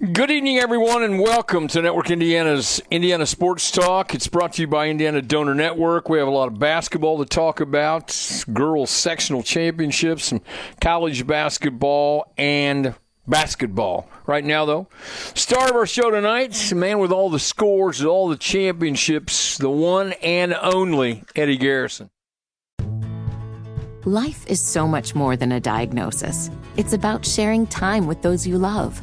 Good evening, everyone, and welcome to Network Indiana's Indiana Sports Talk. It's brought to you by Indiana Donor Network. We have a lot of basketball to talk about, girls' sectional championships, some college basketball, and basketball. Right now, though, star of our show tonight, man with all the scores, all the championships, the one and only Eddie Garrison. Life is so much more than a diagnosis. It's about sharing time with those you love,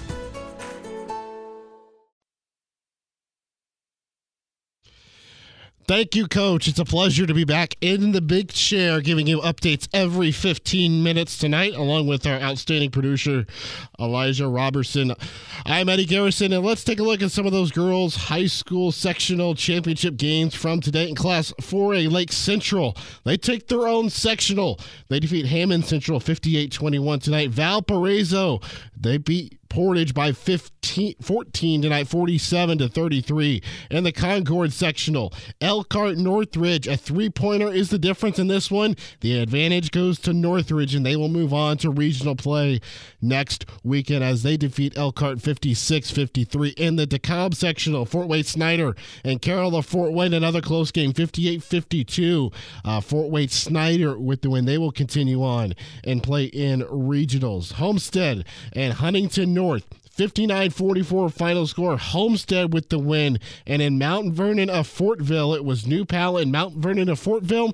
Thank you, Coach. It's a pleasure to be back in the big chair, giving you updates every 15 minutes tonight, along with our outstanding producer, Elijah Robertson. I'm Eddie Garrison, and let's take a look at some of those girls' high school sectional championship games from today in Class 4A Lake Central. They take their own sectional. They defeat Hammond Central 58 21 tonight. Valparaiso, they beat Portage by 15, 14 tonight, 47 to 33. In the Concord sectional, Elkhart Northridge, a three pointer is the difference in this one. The advantage goes to Northridge, and they will move on to regional play next weekend as they defeat Elkhart 56 53. In the DeKalb sectional, Fort Wayne Snyder and Carroll of Fort Wayne, another close game, 58 52. Uh, Fort Wayne Snyder with the win. They will continue on and play in regionals. Homestead and Huntington North. 59 44 final score. Homestead with the win. And in Mount Vernon of Fortville, it was New Pal and Mount Vernon of Fortville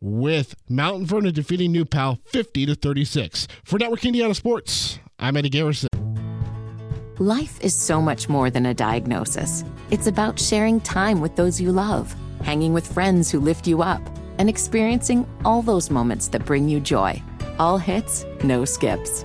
with Mount Vernon defeating New Pal 50 to 36. For Network Indiana Sports, I'm Eddie Garrison. Life is so much more than a diagnosis. It's about sharing time with those you love, hanging with friends who lift you up, and experiencing all those moments that bring you joy. All hits, no skips.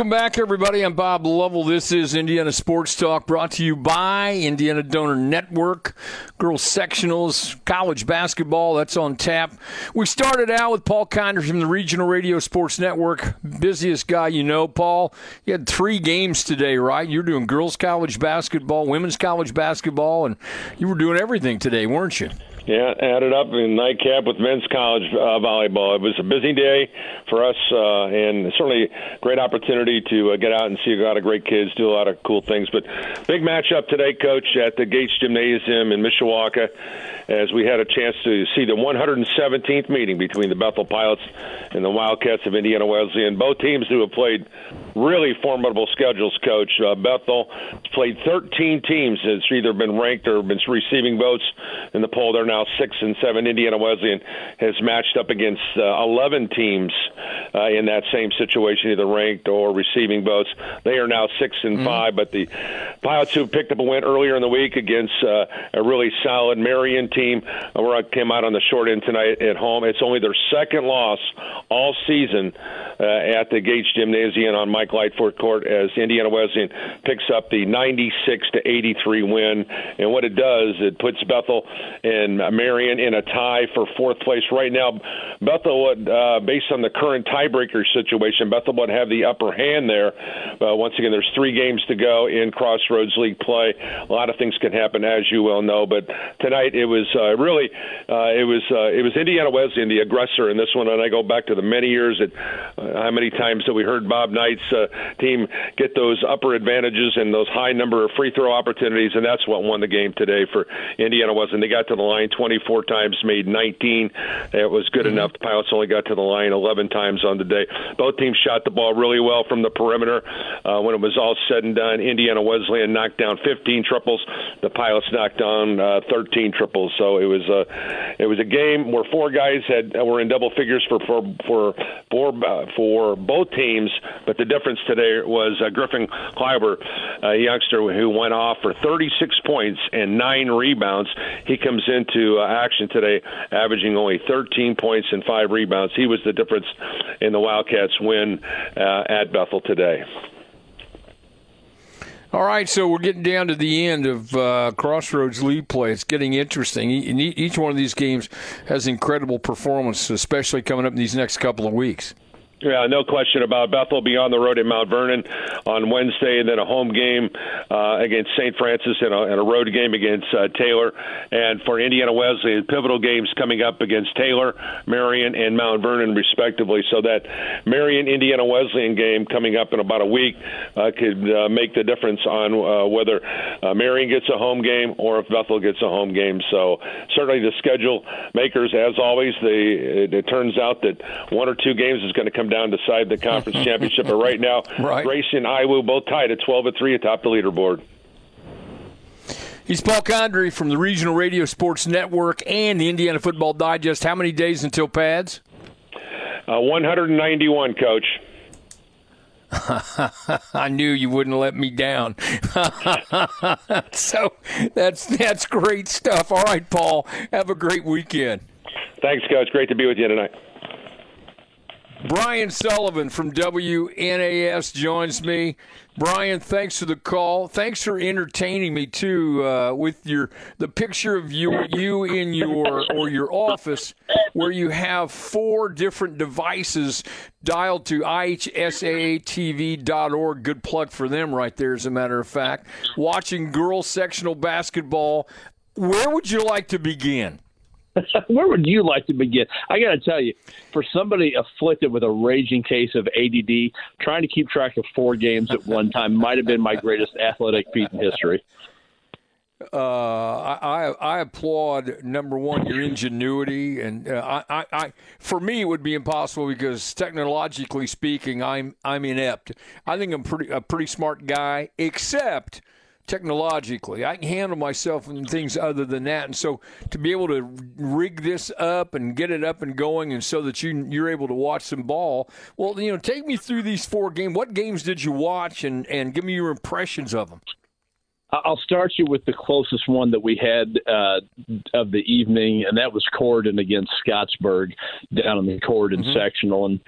Welcome back, everybody. I'm Bob Lovell. This is Indiana Sports Talk brought to you by Indiana Donor Network. Girls sectionals, college basketball, that's on tap. We started out with Paul Condry from the Regional Radio Sports Network. Busiest guy you know, Paul. You had three games today, right? You're doing girls college basketball, women's college basketball, and you were doing everything today, weren't you? Yeah, added up in nightcap with men's college uh, volleyball. It was a busy day for us, uh, and certainly great opportunity to uh, get out and see a lot of great kids do a lot of cool things. But big matchup today, Coach, at the Gates Gymnasium in Mishawaka, as we had a chance to see the 117th meeting between the Bethel Pilots and the Wildcats of Indiana Wesleyan. Both teams who have played really formidable schedules, Coach. Uh, Bethel played 13 teams that's either been ranked or been receiving votes in the poll. They're now six and seven. Indiana Wesleyan has matched up against uh, 11 teams uh, in that same situation, either ranked or receiving votes. They are now six and mm-hmm. five. But the Pilots who picked up a win earlier in the week against uh, a really solid Marion team, uh, where I came out on the short end tonight at home. It's only their second loss all season uh, at the Gates Gymnasium on Mike Lightfoot Court as Indiana Wesleyan picks up the 96 to 83 win. And what it does, it puts Bethel and Marion in a tie for fourth place right now. Bethel would, uh, based on the current tiebreaker situation, Bethel would have the upper hand there. Uh, once again, there's three games to go in Crossroads League play. A lot of things can happen, as you well know. But tonight it was uh, really uh, it was uh, it was Indiana Wesleyan the aggressor in this one, and I go back to the many years that uh, how many times that we heard Bob Knight's uh, team get those upper advantages and those high number of free throw opportunities, and that's what won the game today for Indiana Wesleyan They got to the line 24 times, made 19. It was good mm-hmm. enough. The Pilots only got to the line 11 times on the day. Both teams shot the ball really well from the perimeter. Uh, when it was all said and done, Indiana Wesleyan knocked down 15 triples. The Pilots knocked down uh, 13 triples. So it was a it was a game where four guys had were in double figures for for for for, uh, for both teams. But the difference today was uh, Griffin Clyber, a youngster who went off for 36 points and nine rebounds. He comes into uh, action today, averaging only 13 points and five rebounds. He was the difference in the Wildcats' win uh, at Bethel today. All right, so we're getting down to the end of uh, Crossroads League play. It's getting interesting. Each one of these games has incredible performance, especially coming up in these next couple of weeks. Yeah, no question about Bethel will be on the road at Mount Vernon on Wednesday, and then a home game uh, against St. Francis and a, and a road game against uh, Taylor. And for Indiana Wesleyan, pivotal games coming up against Taylor, Marian, and Mount Vernon, respectively. So that Marian Indiana Wesleyan game coming up in about a week uh, could uh, make the difference on uh, whether uh, Marian gets a home game or if Bethel gets a home game. So certainly the schedule makers, as always, they, it, it turns out that one or two games is going to come down to decide the conference championship. But right now, right. Gracie and IWU both tied at 12 and 3 atop the leaderboard. He's Paul Condry from the Regional Radio Sports Network and the Indiana Football Digest. How many days until pads? Uh, 191, Coach. I knew you wouldn't let me down. so that's that's great stuff. All right, Paul. Have a great weekend. Thanks, Coach. Great to be with you tonight. Brian Sullivan from WNAS joins me. Brian, thanks for the call. Thanks for entertaining me too uh, with your the picture of you you in your or your office where you have four different devices dialed to ihsaatv.org. Good plug for them right there, as a matter of fact. Watching girls sectional basketball. Where would you like to begin? Where would you like to begin? I got to tell you, for somebody afflicted with a raging case of ADD, trying to keep track of four games at one time might have been my greatest athletic feat in history. Uh, I, I applaud number one your ingenuity, and uh, I, I, for me it would be impossible because technologically speaking, I'm I'm inept. I think I'm pretty a pretty smart guy, except technologically. I can handle myself and things other than that. And so to be able to rig this up and get it up and going, and so that you you're able to watch some ball. Well, you know, take me through these four games. What games did you watch, and and give me your impressions of them. I'll start you with the closest one that we had uh, of the evening, and that was Corydon against Scottsburg down in the Corydon mm-hmm. sectional. And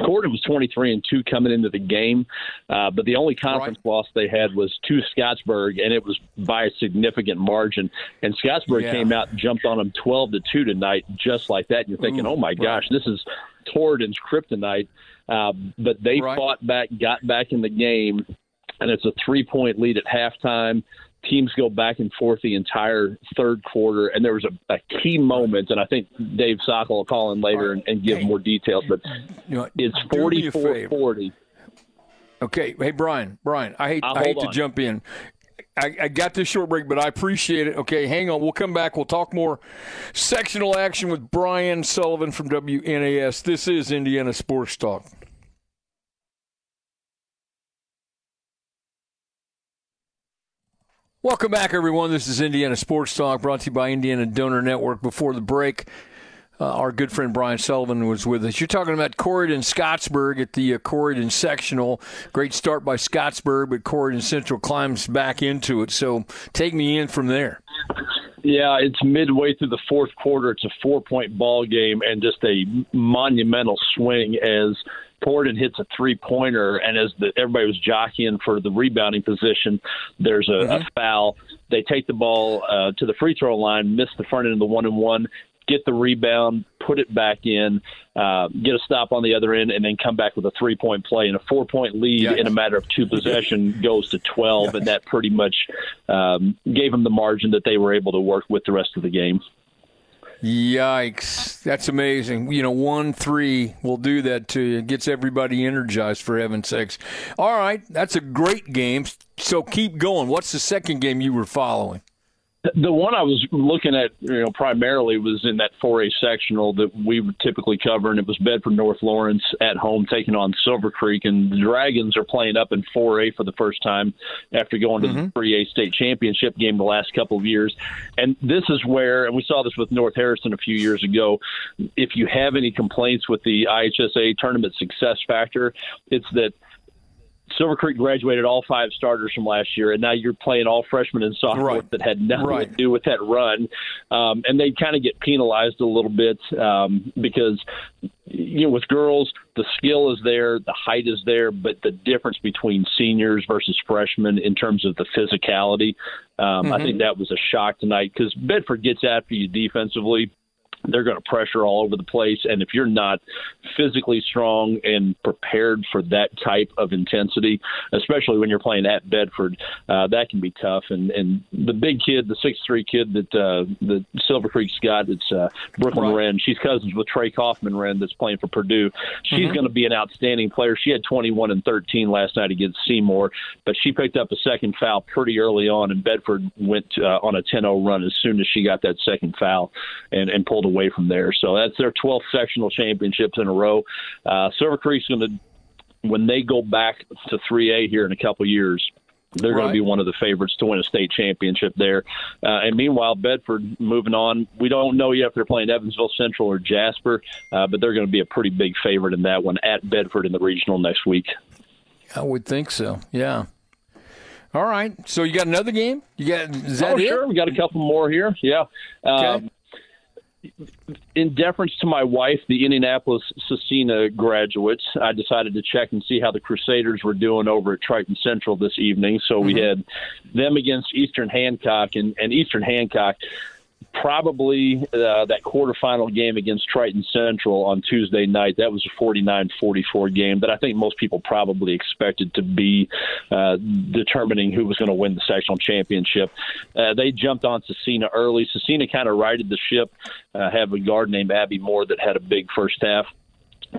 Corydon was 23 and 2 coming into the game, uh, but the only conference right. loss they had was to Scottsburg, and it was by a significant margin. And Scottsburg yeah. came out and jumped on them 12 to 2 tonight, just like that. And you're thinking, Ooh, oh my right. gosh, this is Corydon's kryptonite. Uh, but they right. fought back, got back in the game, and it's a three point lead at halftime teams go back and forth the entire third quarter, and there was a, a key moment, and I think Dave Sockel will call in later and, and give hey, more details, but you know, it's 44-40. Okay, hey Brian, Brian, I hate, uh, I hate to jump in. I, I, got this short break, but I appreciate it. Okay, hang on. We'll come back. We'll talk more sectional action with Brian Sullivan from WNAS. This is Indiana Sports Talk. Welcome back, everyone. This is Indiana Sports Talk brought to you by Indiana Donor Network. Before the break, uh, our good friend Brian Sullivan was with us. You're talking about Corydon Scottsburg at the uh, Corydon sectional. Great start by Scottsburg, but Corydon Central climbs back into it. So take me in from there. Yeah, it's midway through the fourth quarter. It's a four point ball game and just a monumental swing as Corydon hits a three pointer, and as the, everybody was jockeying for the rebounding position, there's a, mm-hmm. a foul. They take the ball uh, to the free throw line, miss the front end of the one and one, get the rebound, put it back in, uh, get a stop on the other end, and then come back with a three point play. And a four point lead yeah. in a matter of two possession goes to 12, yeah. and that pretty much um, gave them the margin that they were able to work with the rest of the game. Yikes. That's amazing. You know, 1 3 will do that to you. Gets everybody energized, for heaven's sakes. All right. That's a great game. So keep going. What's the second game you were following? The one I was looking at, you know, primarily was in that 4A sectional that we would typically cover, and it was Bedford North Lawrence at home taking on Silver Creek, and the Dragons are playing up in 4A for the first time after going to mm-hmm. the 3A state championship game the last couple of years. And this is where, and we saw this with North Harrison a few years ago. If you have any complaints with the IHSAA tournament success factor, it's that Silver Creek graduated all five starters from last year, and now you're playing all freshmen and sophomores right. that had nothing right. to do with that run, um, and they kind of get penalized a little bit um, because you know with girls the skill is there, the height is there, but the difference between seniors versus freshmen in terms of the physicality, um, mm-hmm. I think that was a shock tonight because Bedford gets after you defensively they're going to pressure all over the place. And if you're not physically strong and prepared for that type of intensity, especially when you're playing at Bedford, uh, that can be tough. And and the big kid, the six three kid that uh, that Silver Creek's got, it's uh, Brooklyn right. Wren. She's cousins with Trey Kaufman-Renn, that's playing for Purdue. She's mm-hmm. going to be an outstanding player. She had 21 and 13 last night against Seymour, but she picked up a second foul pretty early on, and Bedford went uh, on a 10-0 run as soon as she got that second foul and and pulled away from there. So that's their 12th sectional championships in a row. Uh, Silver Creek's going to, when they go back to 3A here in a couple years, they're right. going to be one of the favorites to win a state championship there. Uh, and meanwhile, Bedford moving on. We don't know yet if they're playing Evansville Central or Jasper, uh, but they're going to be a pretty big favorite in that one at Bedford in the regional next week. I would think so. Yeah. All right. So you got another game? You got is that oh, it? Sure. We got a couple more here. Yeah. Okay. Um, in deference to my wife, the Indianapolis Scecina graduates, I decided to check and see how the Crusaders were doing over at Triton Central this evening. So mm-hmm. we had them against Eastern Hancock, and, and Eastern Hancock probably uh, that quarterfinal game against Triton Central on Tuesday night. That was a 49-44 game that I think most people probably expected to be uh, determining who was going to win the sectional championship. Uh, they jumped on Scecina early. Scecina kind of righted the ship. Uh, have a guard named Abby Moore that had a big first half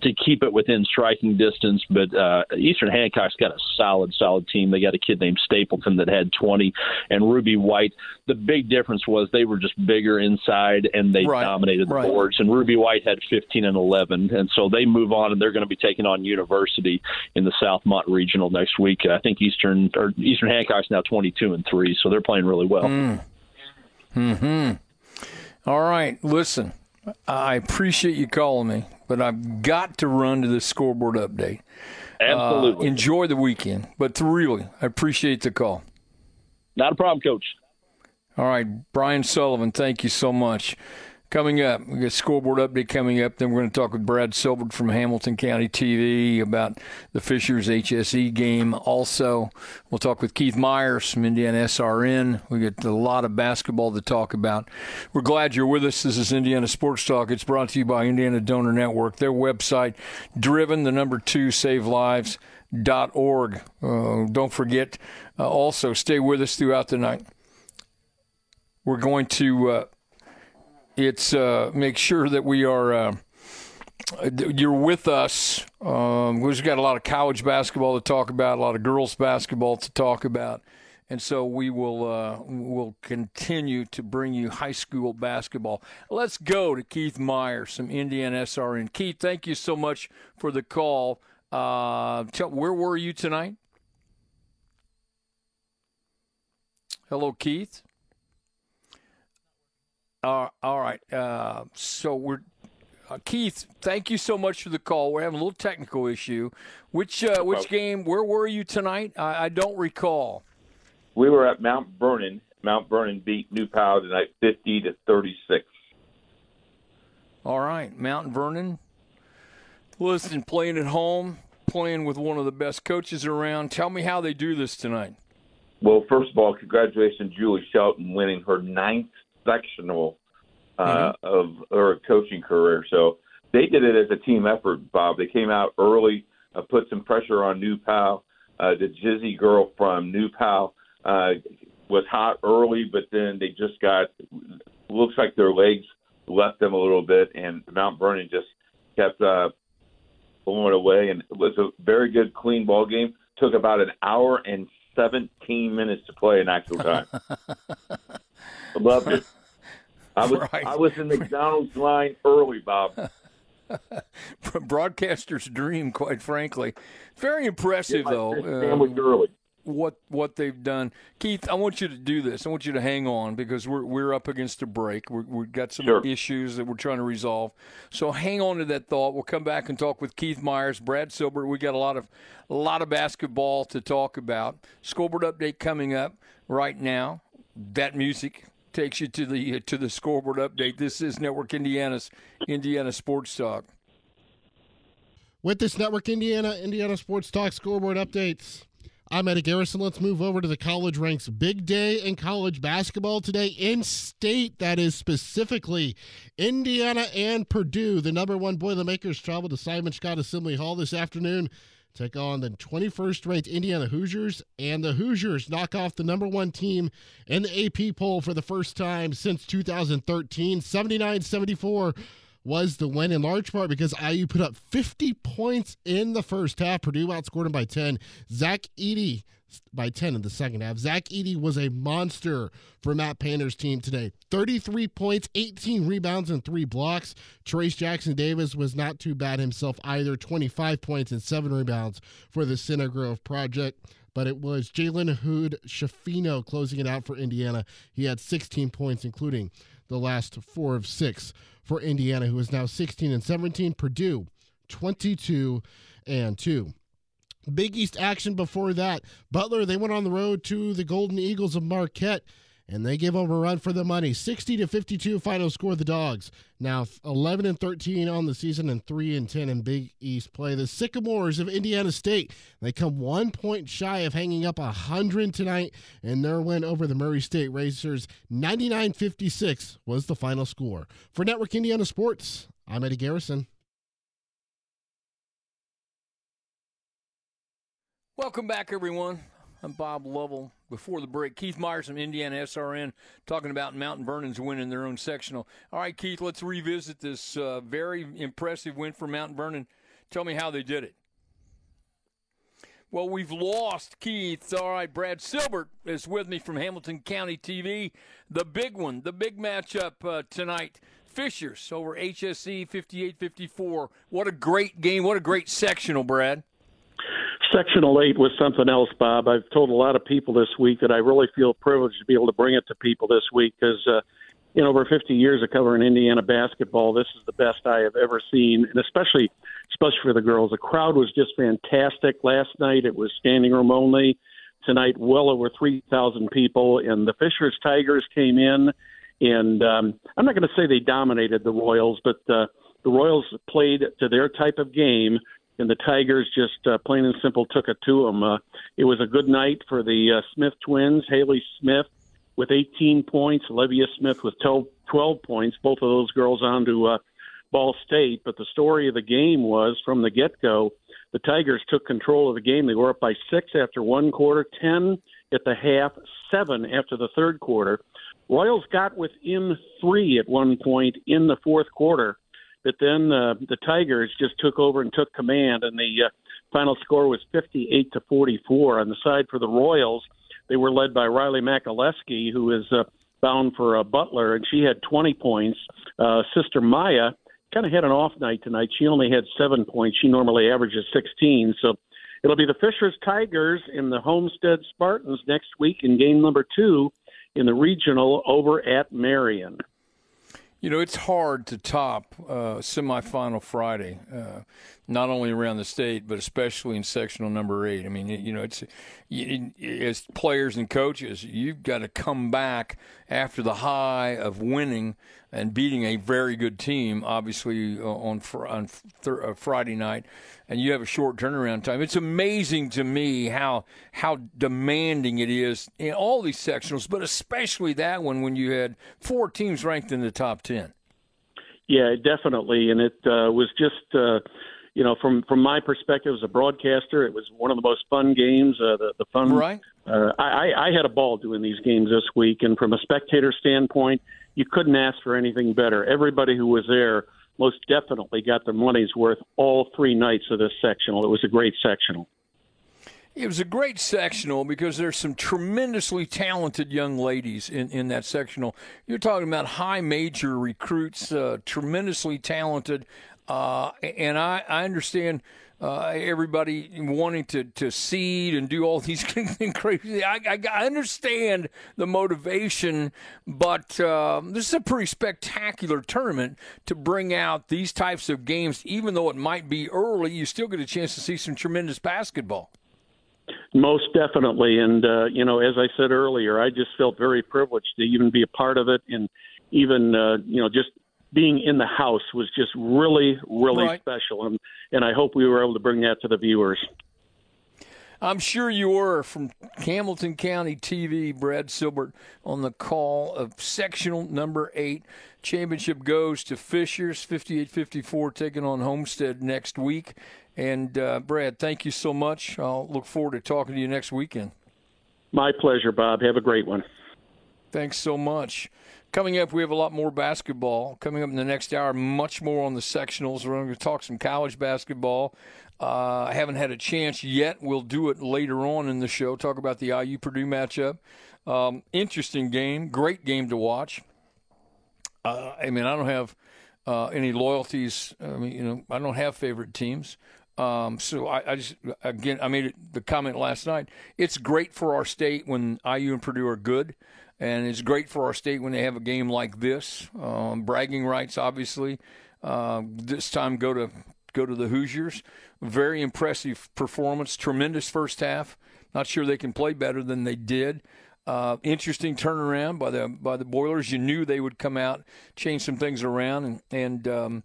to keep it within striking distance. But uh, Eastern Hancock's got a solid, solid team. They got a kid named Stapleton that had 20, and Ruby White. The big difference was they were just bigger inside and they right, dominated the right. boards. And Ruby White had 15 and 11, and so they move on and they're going to be taking on University in the Southmont Regional next week. I think Eastern or Eastern Hancock's now 22 and three, so they're playing really well. Mm. Hmm. All right, listen. I appreciate you calling me but I've got to run to the scoreboard update. Absolutely. Uh, enjoy the weekend, but really, I appreciate the call. Not a problem, Coach. All right, Brian Sullivan, thank you so much. Coming up, we got scoreboard update coming up. Then we're going to talk with Brad Silbert from Hamilton County TV about the Fishers HSE game. Also, we'll talk with Keith Myers from Indiana SRN. We get a lot of basketball to talk about. We're glad you're with us. This is Indiana Sports Talk. It's brought to you by Indiana Donor Network. Their website, driven the number two save lives. Dot org. Uh, don't forget. Uh, also, stay with us throughout the night. We're going to uh, it's uh, make sure that we are uh, you're with us. Um, we've got a lot of college basketball to talk about, a lot of girls basketball to talk about, and so we will uh, will continue to bring you high school basketball. Let's go to Keith Myers, some Indiana SRN. Keith, thank you so much for the call. Uh, tell, where were you tonight? Hello, Keith. Uh, all right. Uh, so we're uh, Keith. Thank you so much for the call. We're having a little technical issue. Which uh, which game? Where were you tonight? I, I, don't recall. We were at Mount Vernon. Mount Vernon beat New Pal tonight, fifty to thirty-six. All right, Mount Vernon. Listen, playing at home, playing with one of the best coaches around. Tell me how they do this tonight. Well, first of all, congratulations, Julie Shelton, winning her ninth sectional uh, mm-hmm. of her coaching career. So they did it as a team effort, Bob. They came out early, uh, put some pressure on New Pal. Uh, the Jizzy girl from New Pal uh, was hot early, but then they just got looks like their legs left them a little bit, and Mount Vernon just kept uh, blowing away. And it was a very good, clean ball game. Took about an hour and 17 minutes to play in actual time. Loved it. I was Right. I was in McDonald's line early, Bob. Broadcaster's dream, quite frankly. Very impressive, though. uh, early. what what they've done. Keith, I want you to do this. I want you to hang on because we're we're up against a break. We're, we've got some Sure. issues that we're trying to resolve. So hang on to that thought. We'll come back and talk with Keith Myers, Brad Silbert. We got a lot of a lot of basketball to talk about. Scoreboard update coming up right now. That music takes you to the uh, to the scoreboard update. This is Network Indiana's Indiana Sports Talk. With this Network Indiana, Indiana Sports Talk scoreboard updates. I'm Eddie Garrison. Let's move over to the college ranks. Big day in college basketball today in state. That is specifically Indiana and Purdue. The number one Boilermakers travel to Simon Skjodt Assembly Hall this afternoon. Take on the 21st ranked Indiana Hoosiers, and the Hoosiers knock off the number one team in the AP poll for the first time since 2013. 79 74 was the win in large part because IU put up 50 points in the first half. Purdue outscored them by 10. Zach Edey by 10 in the second half. Zach Edey was a monster for Matt Painter's team today. 33 points, 18 rebounds, and three blocks. Trayce Jackson Davis was not too bad himself either. 25 points and seven rebounds for the Center Grove Project but it was Jalen Hood Schifino closing it out for Indiana. He had 16 points, including the last four of six for Indiana, who is now 16 and 17. Purdue, 22 and 2. Big East action before that. Butler, they went on the road to the Golden Eagles of Marquette and they gave them a run for the money. 60 to 52 final score the Dogs. Now 11 and 13 on the season and 3 and 10 in Big East play. The Sycamores of Indiana State, they come 1 point shy of hanging up 100 tonight in their win over the Murray State Racers. 99-56 was the final score. For Network Indiana Sports, I'm Eddie Garrison. Welcome back, everyone. I'm Bob Lovell. Before the break, Keith Myers from Indiana SRN talking about Mountain Vernon's win in their own sectional. All right, Keith, let's revisit this uh, very impressive win for Mountain Vernon. Tell me how they did it. Well, we've lost Keith. All right, Brad Silbert is with me from Hamilton County TV. The big one, the big matchup uh, tonight. Fishers over HSE 58 54. What a great game. What a great sectional, Brad. Sectional 8 was something else, Bob. I've told a lot of people this week that I really feel privileged to be able to bring it to people this week because, uh, in over 50 years of covering Indiana basketball, this is the best I have ever seen, and especially, especially for the girls. The crowd was just fantastic. Last night it was standing room only. Tonight, well over 3,000 people, and the Fishers Tigers came in, and um, I'm not going to say they dominated the Royals, but uh, the Royals played to their type of game and the Tigers just uh, plain and simple took it to them. Uh, it was a good night for the uh, Smith twins. Haley Smith with 18 points, Olivia Smith with 12, 12 points. Both of those girls on to uh, Ball State. But the story of the game was from the get go, the Tigers took control of the game. They were up by six after one quarter, 10 at the half, seven after the third quarter. Royals got within three at one point in the fourth quarter but then uh, the Tigers just took over and took command, and the uh, final score was 58 to 44. On the side for the Royals, they were led by Riley Makalusky, who is uh, bound for uh, Butler, and she had 20 points. Uh, Sister Maya kind of had an off night tonight. She only had seven points. She normally averages 16, so it'll be the Fishers Tigers and the Homestead Spartans next week in game number two in the regional over at Marion. You know, it's hard to top uh, semifinal Friday, uh, not only around the state, but especially in sectional number eight. I mean, you know, it's you, as players and coaches, you've got to come back after the high of winning and beating a very good team, obviously uh, on on uh, Friday night, and you have a short turnaround time. It's amazing to me how how demanding it is in all these sectionals, but especially that one when you had four teams ranked in the top ten. Yeah, definitely, and it uh, was just. Uh, you know, from from my perspective as a broadcaster, it was one of the most fun games. Uh, the the fun, right? Uh, I I had a ball doing these games this week, and from a spectator standpoint, you couldn't ask for anything better. Everybody who was there most definitely got their money's worth all three nights of this sectional. It was a great sectional. It was a great sectional because there's some tremendously talented young ladies in, in that sectional. You're talking about high major recruits, uh, tremendously talented. Uh, and I, I understand uh, everybody wanting to, to seed and do all these crazy. I, I, I understand the motivation, but uh, this is a pretty spectacular tournament to bring out these types of games. Even though it might be early, you still get a chance to see some tremendous basketball. Most definitely, and uh, you know, as I said earlier, I just felt very privileged to even be a part of it, and even uh, you know, just being in the house was just really, really right. special, and and I hope we were able to bring that to the viewers. I'm sure you were from Hamilton County TV, Brad Silbert on the call of sectional number eight. Championship goes to Fishers, 58 54, taking on Homestead next week. And uh, Brad, thank you so much. I'll look forward to talking to you next weekend. My pleasure, Bob. Have a great one. Thanks so much. Coming up, we have a lot more basketball. Coming up in the next hour, much more on the sectionals. We're going to talk some college basketball. Uh, I haven't had a chance yet. We'll do it later on in the show. Talk about the IU Purdue matchup. Um, interesting game, great game to watch. Uh, I mean, I don't have uh, any loyalties. I mean, you know, I don't have favorite teams. Um, so I, I, just again I made it, the comment last night. It's great for our state when IU and Purdue are good, and it's great for our state when they have a game like this. Um, bragging rights, obviously. Uh, this time go to go to the Hoosiers. Very impressive performance. Tremendous first half. Not sure they can play better than they did. Uh, interesting turnaround by the by the Boilers. You knew they would come out, change some things around, and and. Um,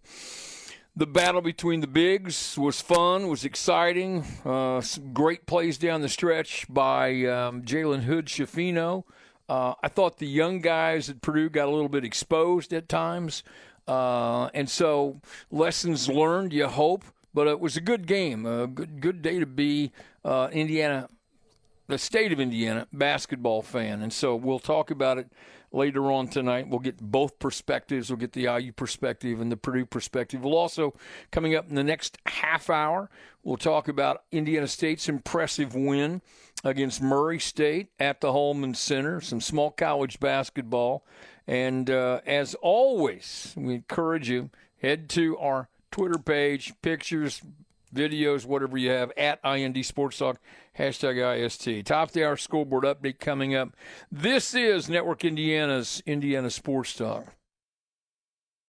the battle between the bigs was fun, was exciting. Uh, great plays down the stretch by um, Jalen Hood Schifino. Uh, I thought the young guys at Purdue got a little bit exposed at times. Uh, and so lessons learned, you hope. But it was a good game, a good, good day to be uh, Indiana, the state of Indiana basketball fan. And so we'll talk about it later on tonight. We'll get both perspectives. We'll get the IU perspective and the Purdue perspective. We'll also, coming up in the next half hour, we'll talk about Indiana State's impressive win against Murray State at the Hulman Center, some small college basketball. And uh, as always, we encourage you, head to our Twitter page, pictures, videos, whatever you have, at IND Sports Talk, hashtag IST. Top of the hour scoreboard update coming up. This is Network Indiana's Indiana Sports Talk.